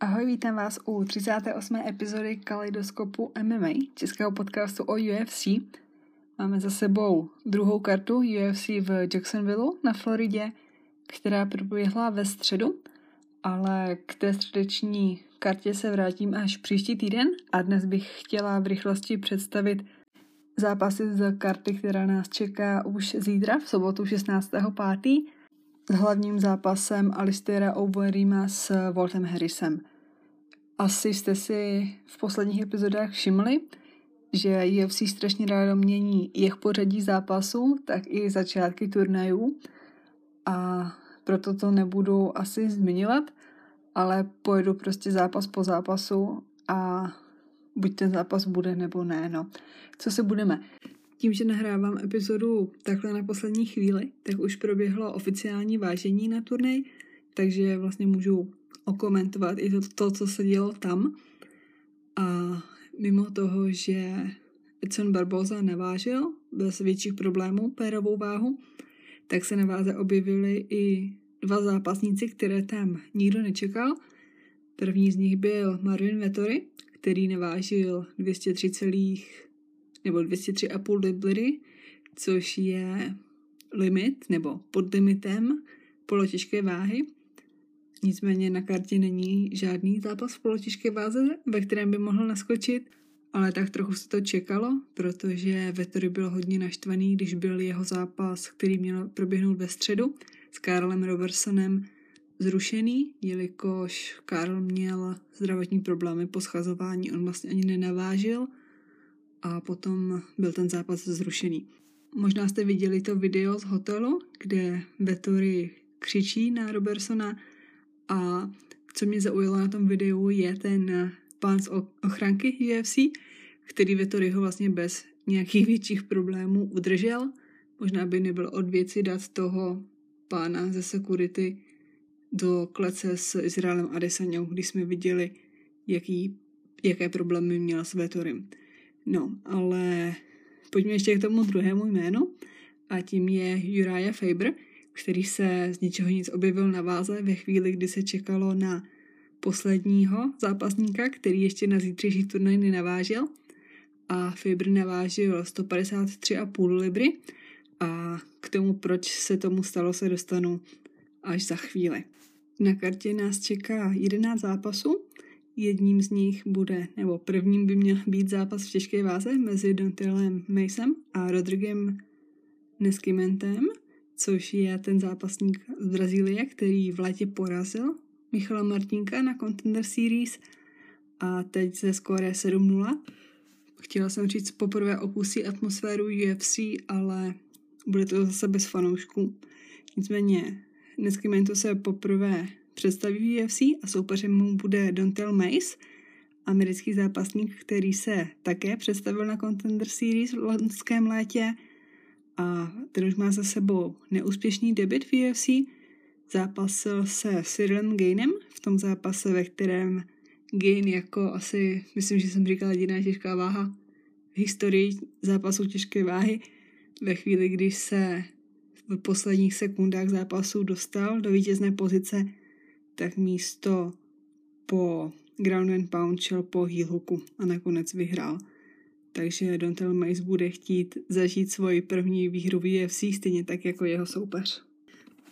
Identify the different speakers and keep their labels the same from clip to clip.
Speaker 1: Ahoj, vítám vás u 38. epizody Kaleidoskopu MMA, českého podcastu o UFC. Máme za sebou druhou kartu UFC v Jacksonville na Floridě, která proběhla ve středu, ale k té středeční kartě se vrátím až příští týden a dnes bych chtěla v rychlosti představit zápasy z karty, která nás čeká už zítra, v sobotu 16.5. s hlavním zápasem Alistera Overeema s Voltem Harrisem. Asi jste si v posledních epizodách všimli, že UFC strašně rádo mění jak pořadí zápasů, tak i začátky turnajů a proto to nebudu asi zmiňovat, ale pojedu prostě zápas po zápasu a buď ten zápas bude nebo ne, no. Co se budeme? Tím, že nahrávám epizodu takhle na poslední chvíli, tak už proběhlo oficiální vážení na turnej, takže vlastně můžu okomentovat i to, to co se dělo tam. A mimo toho, že Edson Barboza navážil bez větších problémů pérovou váhu, tak se na váze objevili i dva zápasníci, které tam nikdo nečekal. První z nich byl Marvin Vettori, který navážil 203, nebo 203,5 libry, což je limit nebo pod limitem polotěžké váhy. Nicméně na kartě není žádný zápas v polotěžké váze, ve kterém by mohl naskočit, ale tak trochu se to čekalo, protože Vettori byl hodně naštvaný, když byl jeho zápas, který měl proběhnout ve středu s Karlem Robertsonem zrušený, jelikož Karl měl zdravotní problémy po schazování, on vlastně ani nenavážil a potom byl ten zápas zrušený. Možná jste viděli to video z hotelu, kde Vettori křičí na Robertsona a co mě zaujalo na tom videu je ten pán z ochranky UFC, který Vettoriho vlastně bez nějakých větších problémů udržel. Možná by nebyl od věci dát toho pána ze security do klece s Izraelem Adesanou, když jsme viděli, jaký, jaké problémy měl s Vettorim. No, ale pojďme ještě k tomu druhému jménu a tím je Uriah Faber, který se z ničeho nic objevil na váze ve chvíli, kdy se čekalo na posledního zápasníka, který ještě na zítřejší turnaj nenavážil a Faber navážil 153,5 libry a k tomu, proč se tomu stalo, se dostanu až za chvíli. Na kartě nás čeká 11 zápasů. Jedním z nich bude, nebo prvním by měl být zápas v těžké váze mezi Dontelem Masem a Rodrigem Neskimentem, což je ten zápasník z Brazílie, který v létě porazil Michala Martinka na Contender Series a teď ze skóre 7-0. Chtěla jsem říct, poprvé opustí atmosféru UFC, ale bude to zase bez fanoušků. Nicméně Neskimento se poprvé představí UFC a soupeřem mu bude Dontel Mace, americký zápasník, který se také představil na Contender Series v loňském létě a ten už má za sebou neúspěšný debit v UFC. Zápasil se Cyrilem Gainem v tom zápase, ve kterém Gain jako asi, myslím, že jsem říkala jediná těžká váha v historii zápasu těžké váhy, ve chvíli, když se v posledních sekundách zápasu dostal do vítězné pozice, tak místo po ground and pound šel po heel hooku a nakonec vyhrál. Takže Dontel Mace bude chtít zažít svoji první výhru v UFC stejně tak jako jeho soupeř.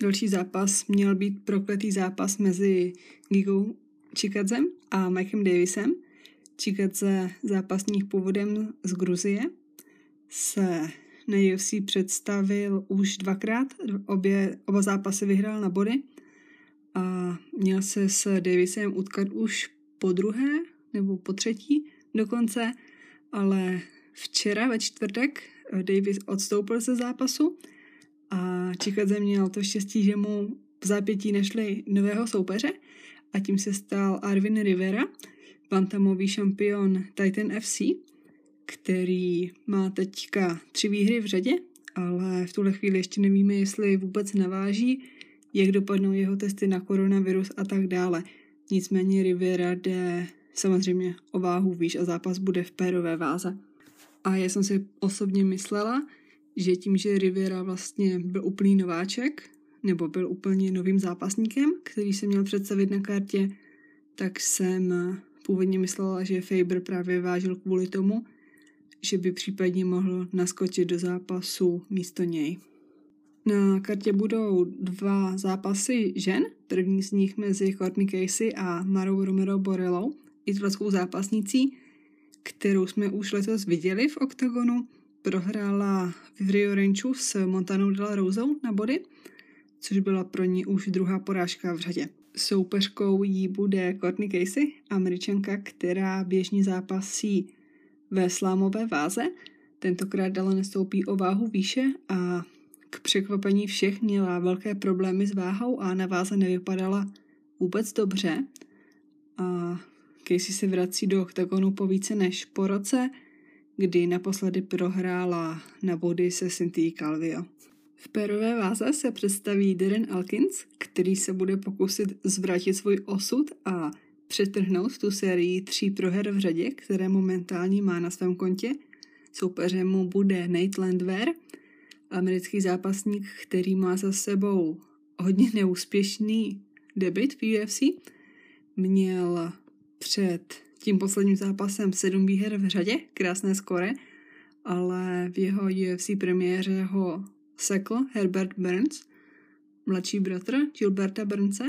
Speaker 1: Další zápas měl být prokletý zápas mezi Gigou Čikadzem a Mikem Davisem. Čikadze zápasník původem z Gruzie se na UFC představil už dvakrát, obě, oba zápasy vyhrál na body a měl se s Davisem utkat už po druhé nebo po třetí dokonce, ale včera ve čtvrtek Davis odstoupil ze zápasu a Čikadze měl to štěstí, že mu v zápětí našli nového soupeře a tím se stal Arvin Rivera, bantamový šampion Titan FC, který má teďka tři výhry v řadě, ale v tuhle chvíli ještě nevíme, jestli vůbec naváží, jak dopadnou jeho testy na koronavirus a tak dále. Nicméně Rivera jde samozřejmě o váhu výš a zápas bude v pérové váze. A já jsem si osobně myslela, že tím, že Rivera vlastně byl úplný nováček nebo byl úplně novým zápasníkem, který se měl představit na kartě, tak jsem původně myslela, že Faber právě vážil kvůli tomu, že by případně mohl naskočit do zápasu místo něj. Na kartě budou dva zápasy žen, první z nich mezi Courtney Casey a Marou Romero Borelou, italskou zápasnicí, kterou jsme už letos viděli v OKTAGONu. Prohrála v Rio Ranchu s Montanou de la Rosou na body, což byla pro ní už druhá porážka v řadě. Soupeřkou jí bude Courtney Casey, američanka, která běžně zápasí ve slámové váze. Tentokrát ale nestoupí o váhu výše a překvapení všech měla velké problémy s váhou a na váze nevypadala vůbec dobře. A Casey se vrací do oktagonu po více než po roce, kdy naposledy prohrála na body se Cynthia Calvio. V pérové váze se představí Darren Elkins, který se bude pokusit zvrátit svůj osud a přetrhnout tu sérii tří proher v řadě, které momentálně má na svém kontě. Soupeřem mu bude Nate Landwehr, americký zápasník, který má za sebou hodně neúspěšný debit v UFC. Měl před tím posledním zápasem sedm výher v řadě, krásné skore, ale v jeho UFC premiéře ho sekl Herbert Burns, mladší bratr Gilberta Burnse.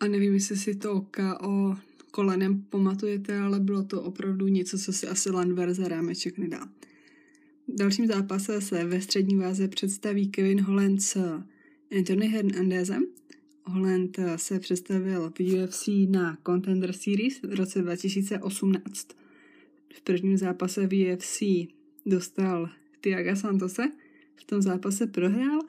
Speaker 1: A nevím, jestli si to KO kolenem pamatujete, ale bylo to opravdu něco, co si asi Landwehr za rámeček nedá. V dalším zápase se ve střední váze představí Kevin Holland s Anthony Hernandezem. Holland se představil v UFC na Contender Series v roce 2018. V prvním zápase v UFC dostal Tiaga Santose, v tom zápase prohrál,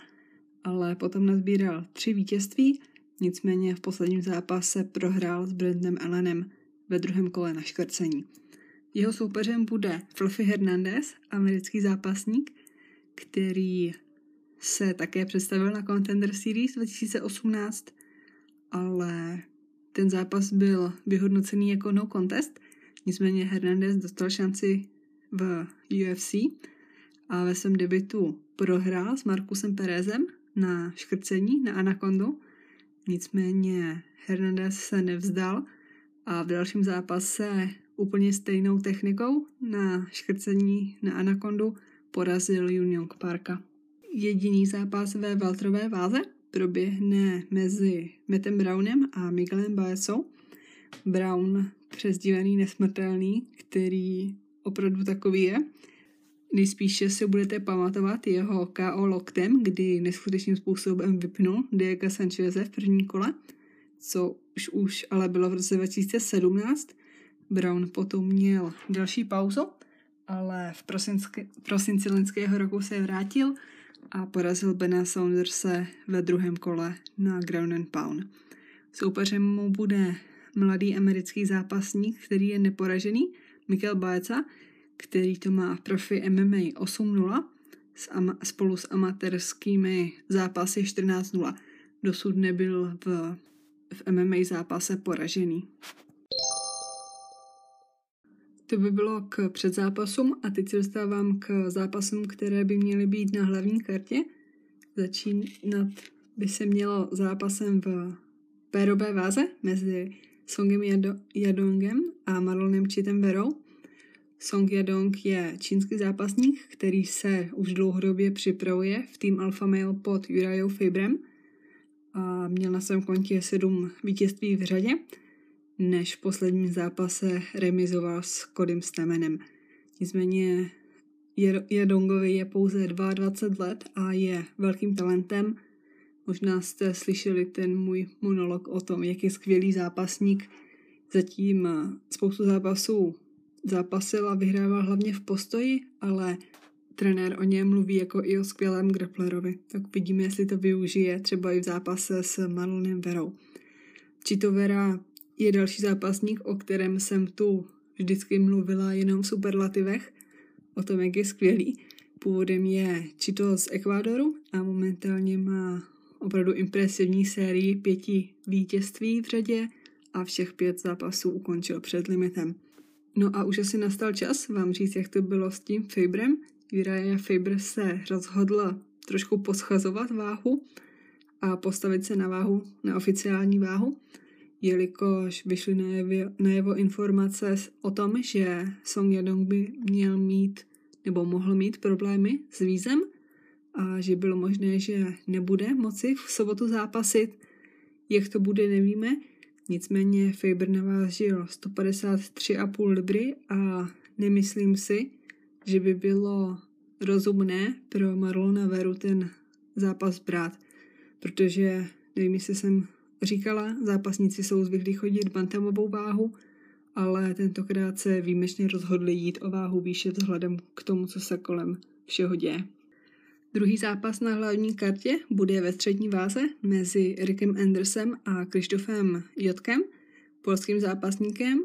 Speaker 1: ale potom nazbíral tři vítězství, nicméně v posledním zápase prohrál s Brandem Allenem ve druhém kole na škrcení. Jeho soupeřem bude Fluffy Hernandez, americký zápasník, který se také představil na Contender Series 2018, ale ten zápas byl vyhodnocený jako no contest, nicméně Hernandez dostal šanci v UFC a ve svém debitu prohrál s Markusem Perezem na škrcení na Anacondu, nicméně Hernandez se nevzdal a v dalším zápase úplně stejnou technikou na škrcení na Anacondu porazil Union Parka. Jediný zápas ve Valtrové váze proběhne mezi Mettem Brownem a Miguelem Baesou. Brown přezdílený nesmrtelný, který opravdu takový je. Nejspíše si budete pamatovat jeho KO loktem, kdy neskutečným způsobem vypnul Diego Sancheze v první kole, co už, už ale bylo v roce 2017 Brown potom měl další pauzu, ale v prosinci, prosinci loňského roku se vrátil a porazil Bena Saunderse ve druhém kole na Ground and Pound. Soupeřem mu bude mladý americký zápasník, který je neporažený, Mikel Baeca, který to má v profi MMA 8-0 spolu s amatérskými zápasy 14-0. Dosud nebyl v, v MMA zápase poražený. To by bylo k předzápasům a teď se dostávám k zápasům, které by měly být na hlavní kartě. Začínat by se mělo zápasem v pérové váze mezi Songem Yadongem a Marlonem Chitem Verou. Song Yadong je čínský zápasník, který se už dlouhodobě připravuje v tým Alpha Male pod Jurajou Fibrem a měl na svém kontě sedm vítězství v řadě než v posledním zápase remizoval s Kodym Stemenem. Nicméně Jadongovi je pouze 22 let a je velkým talentem. Možná jste slyšeli ten můj monolog o tom, jak je skvělý zápasník. Zatím spoustu zápasů zápasil a vyhrával hlavně v postoji, ale trenér o něm mluví jako i o skvělém grapplerovi. Tak vidíme, jestli to využije třeba i v zápase s Marlonem Verou. Čito Vera je další zápasník, o kterém jsem tu vždycky mluvila jenom v superlativech, o tom, jak je skvělý. Původem je Čito z Ekvádoru a momentálně má opravdu impresivní sérii pěti vítězství v řadě a všech pět zápasů ukončil před limitem. No a už asi nastal čas vám říct, jak to bylo s tím Fabrem. Uriah Faber se rozhodl trošku poschazovat váhu a postavit se na váhu, na oficiální váhu, jelikož vyšly najevo, najevo informace o tom, že Song Yadong by měl mít nebo mohl mít problémy s vízem a že bylo možné, že nebude moci v sobotu zápasit. Jak to bude, nevíme. Nicméně Faber navážil 153,5 libry a nemyslím si, že by bylo rozumné pro Marlona Veru ten zápas brát, protože, nevím, jestli jsem říkala, zápasníci jsou zvyklí chodit bantamovou váhu, ale tentokrát se výjimečně rozhodli jít o váhu výše vzhledem k tomu, co se kolem všeho děje. Druhý zápas na hlavní kartě bude ve střední váze mezi Rickem Andersem a Krištofem Jotkem, polským zápasníkem.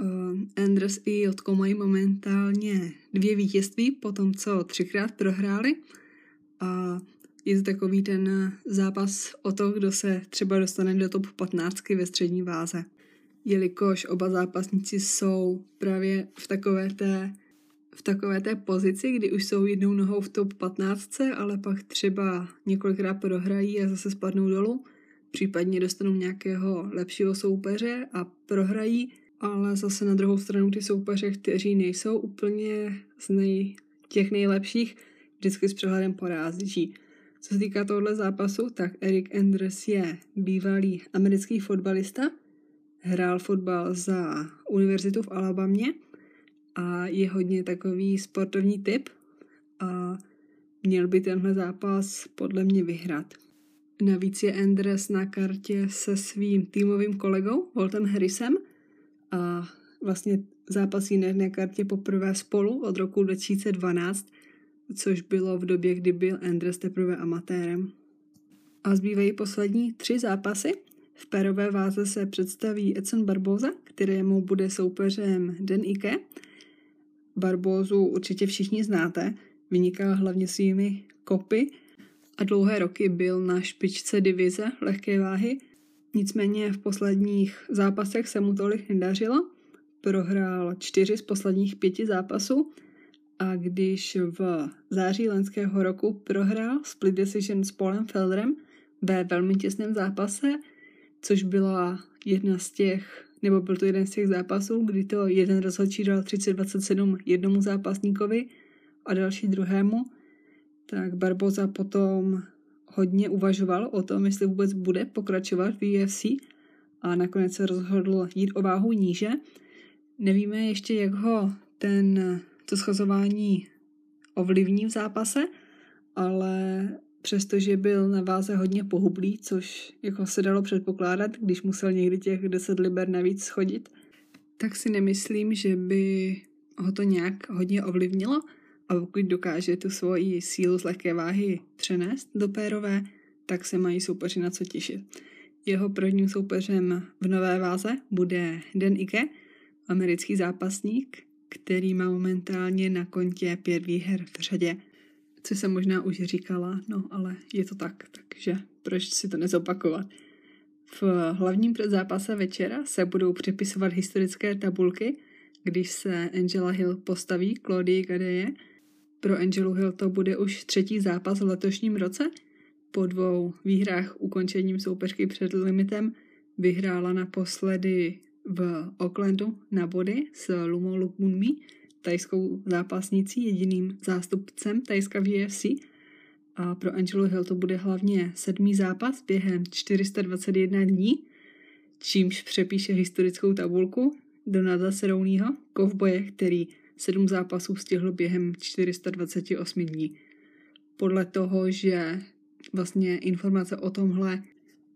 Speaker 1: Uh, Anders i Jotko mají momentálně dvě vítězství po tom, co třikrát prohráli a je to takový ten zápas o to, kdo se třeba dostane do top 15 ve střední váze. Jelikož oba zápasníci jsou právě v takové té v takové té pozici, kdy už jsou jednou nohou v top 15, ale pak třeba několikrát prohrají a zase spadnou dolů, případně dostanou nějakého lepšího soupeře a prohrají, ale zase na druhou stranu ty soupeře, kteří nejsou úplně z nej, těch nejlepších, vždycky s přehledem porází. Co se týká tohle zápasu, tak Eric Andres je bývalý americký fotbalista, hrál fotbal za univerzitu v Alabamě a je hodně takový sportovní typ a měl by tenhle zápas podle mě vyhrát. Navíc je Andres na kartě se svým týmovým kolegou Voltem Harrisem a vlastně zápasí na jedné kartě poprvé spolu od roku 2012, což bylo v době, kdy byl Andres teprve amatérem. A zbývají poslední tři zápasy. V perové váze se představí Edson Barboza, kterému bude soupeřem Den Ike Barbózu určitě všichni znáte, vyniká hlavně svými kopy a dlouhé roky byl na špičce divize lehké váhy. Nicméně v posledních zápasech se mu tolik nedařilo. Prohrál čtyři z posledních pěti zápasů a když v září lenského roku prohrál split decision s Polem Felderem ve velmi těsném zápase, což byla jedna z těch nebo byl to jeden z těch zápasů, kdy to jeden rozhodčí dal 30-27 jednomu zápasníkovi a další druhému, tak Barboza potom hodně uvažoval o tom, jestli vůbec bude pokračovat v UFC a nakonec se rozhodl jít o váhu níže. Nevíme ještě, jak ho ten, to schazování ovlivní v zápase, ale přestože byl na váze hodně pohublý, což jako se dalo předpokládat, když musel někdy těch 10 liber navíc schodit, tak si nemyslím, že by ho to nějak hodně ovlivnilo a pokud dokáže tu svoji sílu z lehké váhy přenést do pérové, tak se mají soupeři na co těšit. Jeho prvním soupeřem v nové váze bude Den Ike, americký zápasník, který má momentálně na kontě pět výher v řadě co jsem možná už říkala, no ale je to tak, takže proč si to nezopakovat. V hlavním předzápase večera se budou přepisovat historické tabulky, když se Angela Hill postaví Claudie Gadeje. Pro Angelu Hill to bude už třetí zápas v letošním roce. Po dvou výhrách ukončením soupeřky před limitem vyhrála naposledy v Aucklandu na body s Lumo Lukunmi tajskou zápasnicí, jediným zástupcem Tajska v UFC. A pro Angelo Hill to bude hlavně sedmý zápas během 421 dní, čímž přepíše historickou tabulku Donalda Serounýho, kovboje, který sedm zápasů stihl během 428 dní. Podle toho, že vlastně informace o tomhle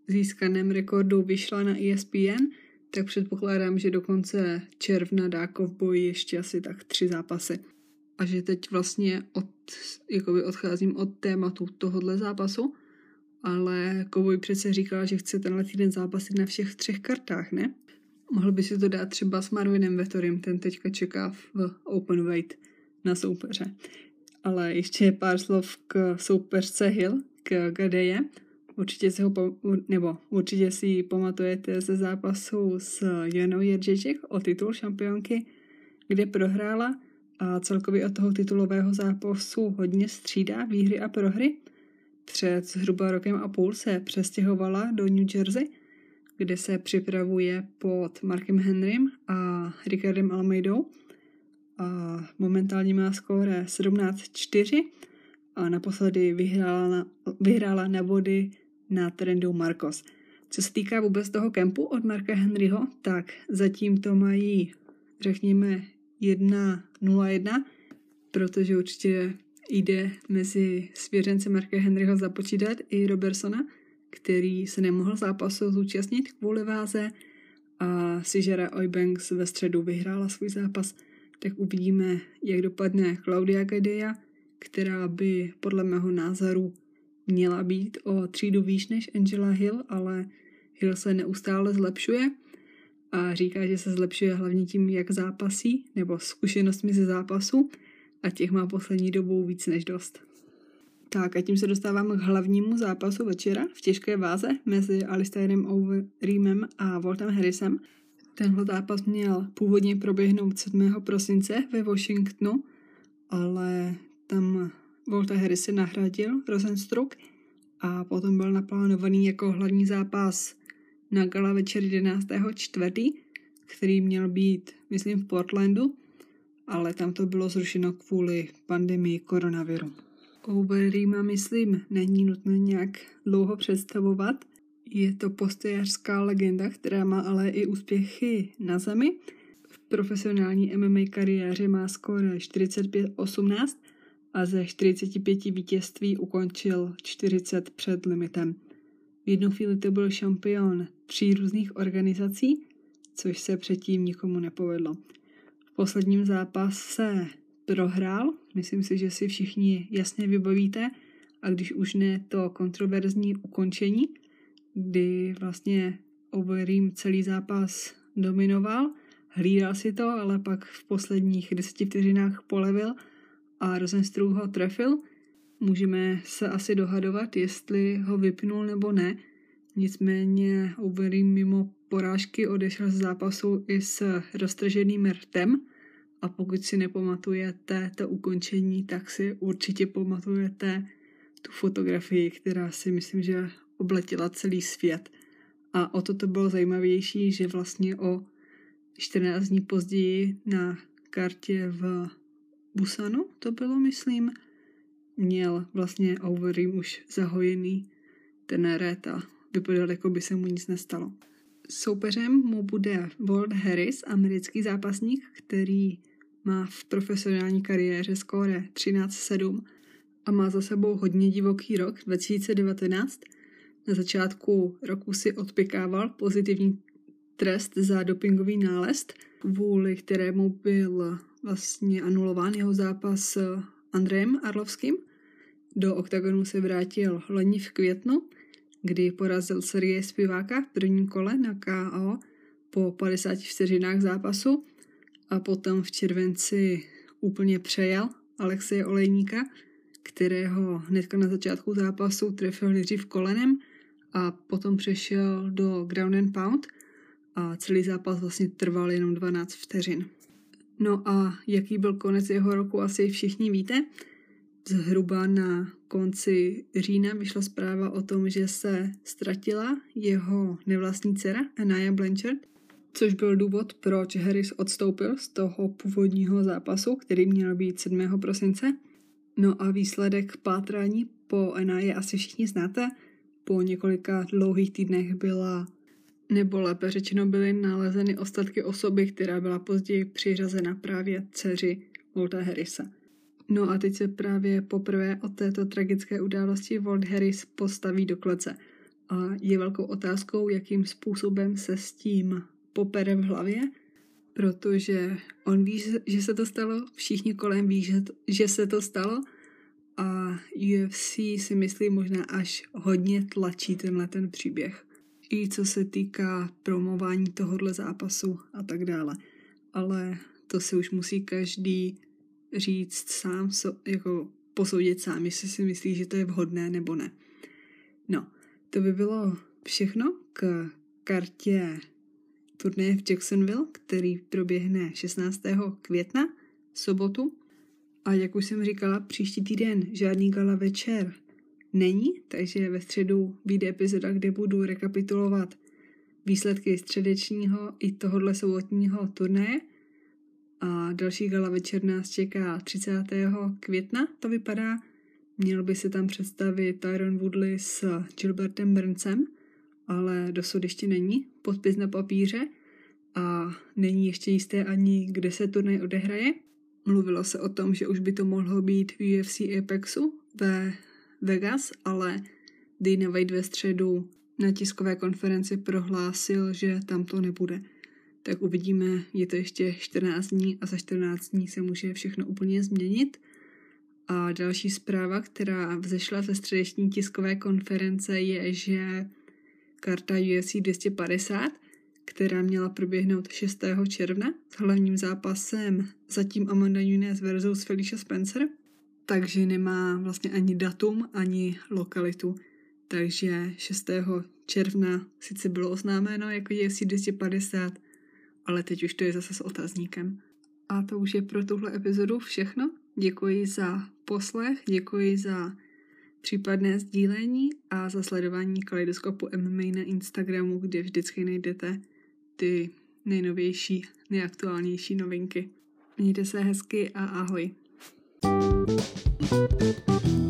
Speaker 1: získaném rekordu vyšla na ESPN, tak předpokládám, že do konce června dá Kovboj ještě asi tak tři zápasy. A že teď vlastně od, jakoby odcházím od tématu tohohle zápasu, ale Kovboj přece říkal, že chce tenhle týden zápasit na všech třech kartách, ne? Mohl by si to dát třeba s Marvinem Vettorem, ten teďka čeká v open weight na soupeře. Ale ještě pár slov k soupeřce Hill, k Gadeje. Určitě si ho, nebo určitě si pamatujete ze zápasu s Janou Jeržeček o titul šampionky, kde prohrála a celkově od toho titulového zápasu hodně střídá výhry a prohry. před zhruba rokem a půl se přestěhovala do New Jersey, kde se připravuje pod Markem Henrym a Ricardem Almeidou a momentálně má skóre 17-4 a naposledy vyhrála na, vyhrála na body na trendu Marcos. Co se týká vůbec toho kempu od Marka Henryho, tak zatím to mají, řekněme, 1-0-1, protože určitě jde mezi svěřence Marka Henryho započítat i Robertsona, který se nemohl zápasu zúčastnit kvůli váze a Sijara Oybanks ve středu vyhrála svůj zápas, tak uvidíme, jak dopadne Claudia Gadeja, která by podle mého názoru měla být o třídu výš než Angela Hill, ale Hill se neustále zlepšuje a říká, že se zlepšuje hlavně tím, jak zápasí, nebo zkušenostmi ze zápasu a těch má poslední dobou víc než dost. Tak a tím se dostáváme k hlavnímu zápasu večera v těžké váze mezi Alistairem Overeemem a Voltem Harrisem. Tenhle zápas měl původně proběhnout 7. prosince ve Washingtonu, ale tam Volta Harris se nahradil Rosenstruck a potom byl naplánovaný jako hlavní zápas na gala večer 11. čtvrtý, který měl být, myslím, v Portlandu, ale tam to bylo zrušeno kvůli pandemii koronaviru. Overeema, myslím, není nutno nějak dlouho představovat. Je to postojařská legenda, která má ale i úspěchy na zemi. V profesionální MMA kariéře má skóre 45-18 a ze 45 vítězství ukončil 40 před limitem. V jednu chvíli to byl šampion tří různých organizací, což se předtím nikomu nepovedlo. V posledním zápase prohrál, myslím si, že si všichni jasně vybavíte, a když už ne to kontroverzní ukončení, kdy vlastně Overeem celý zápas dominoval, hlídal si to, ale pak v posledních deseti vteřinách polevil a Rosenstruh ho trefil. Můžeme se asi dohadovat, jestli ho vypnul nebo ne. Nicméně Overeem mimo porážky odešel z zápasu i s roztrženým rtem a pokud si nepamatujete to ukončení, tak si určitě pamatujete tu fotografii, která si myslím, že obletěla celý svět. A o to to bylo zajímavější, že vlastně o 14 dní později na kartě v Busanu, to bylo, myslím, měl vlastně Overeem už zahojený ten red a vypadal, jako by se mu nic nestalo. Soupeřem mu bude Walt Harris, americký zápasník, který má v profesionální kariéře skóre 13-7 a má za sebou hodně divoký rok 2019. Na začátku roku si odpikával pozitivní trest za dopingový nález, kvůli kterému byl vlastně anulován jeho zápas s Andrejem Arlovským. Do oktagonu se vrátil loni v květnu, kdy porazil Sergeje Spiváka v prvním kole na KO po 50 vteřinách zápasu a potom v červenci úplně přejel Alexeje Olejníka, kterého hnedka na začátku zápasu trefil nejdřív kolenem a potom přešel do ground and pound a celý zápas vlastně trval jenom 12 vteřin. No a jaký byl konec jeho roku, asi všichni víte. Zhruba na konci října vyšla zpráva o tom, že se ztratila jeho nevlastní dcera Anaya Blanchard, což byl důvod, proč Harris odstoupil z toho původního zápasu, který měl být 7. prosince. No a výsledek pátrání po Anaya asi všichni znáte. Po několika dlouhých týdnech byla nebo lépe řečeno byly nalezeny ostatky osoby, která byla později přiřazena právě dceři Volta Harrisa. No a teď se právě poprvé od této tragické události Walt Harris postaví do klece. A je velkou otázkou, jakým způsobem se s tím popere v hlavě, protože on ví, že se to stalo, všichni kolem ví, že, že se to stalo a UFC si myslí možná až hodně tlačí tenhle ten příběh i co se týká promování tohohle zápasu a tak dále. Ale to si už musí každý říct sám, jako posoudit sám, jestli si myslí, že to je vhodné nebo ne. No, to by bylo všechno k kartě turnaje v Jacksonville, který proběhne 16. května, sobotu. A jak už jsem říkala, příští týden žádný gala večer není, takže ve středu vyjde epizoda, kde budu rekapitulovat výsledky středečního i tohohle sobotního turnaje. A další gala večer nás čeká 30. května, to vypadá. Měl by se tam představit Tyron Woodley s Gilbertem Burnsem, ale dosud ještě není podpis na papíře a není ještě jisté ani, kde se turnaj odehraje. Mluvilo se o tom, že už by to mohlo být v UFC Apexu ve Vegas, ale Dana White ve středu na tiskové konferenci prohlásil, že tam to nebude. Tak uvidíme, je to ještě 14 dní a za 14 dní se může všechno úplně změnit. A další zpráva, která vzešla ze středeční tiskové konference, je, že karta UFC 250, která měla proběhnout 6. června s hlavním zápasem zatím Amanda Nunes versus Felicia Spencer, takže nemá vlastně ani datum, ani lokalitu. Takže 6. června sice bylo oznámeno jako UFC 250, ale teď už to je zase s otazníkem. A to už je pro tuhle epizodu všechno. Děkuji za poslech, děkuji za případné sdílení a za sledování kaleidoskopu MMA na Instagramu, kde vždycky najdete ty nejnovější, nejaktuálnější novinky. Mějte se hezky a ahoj. Thank you.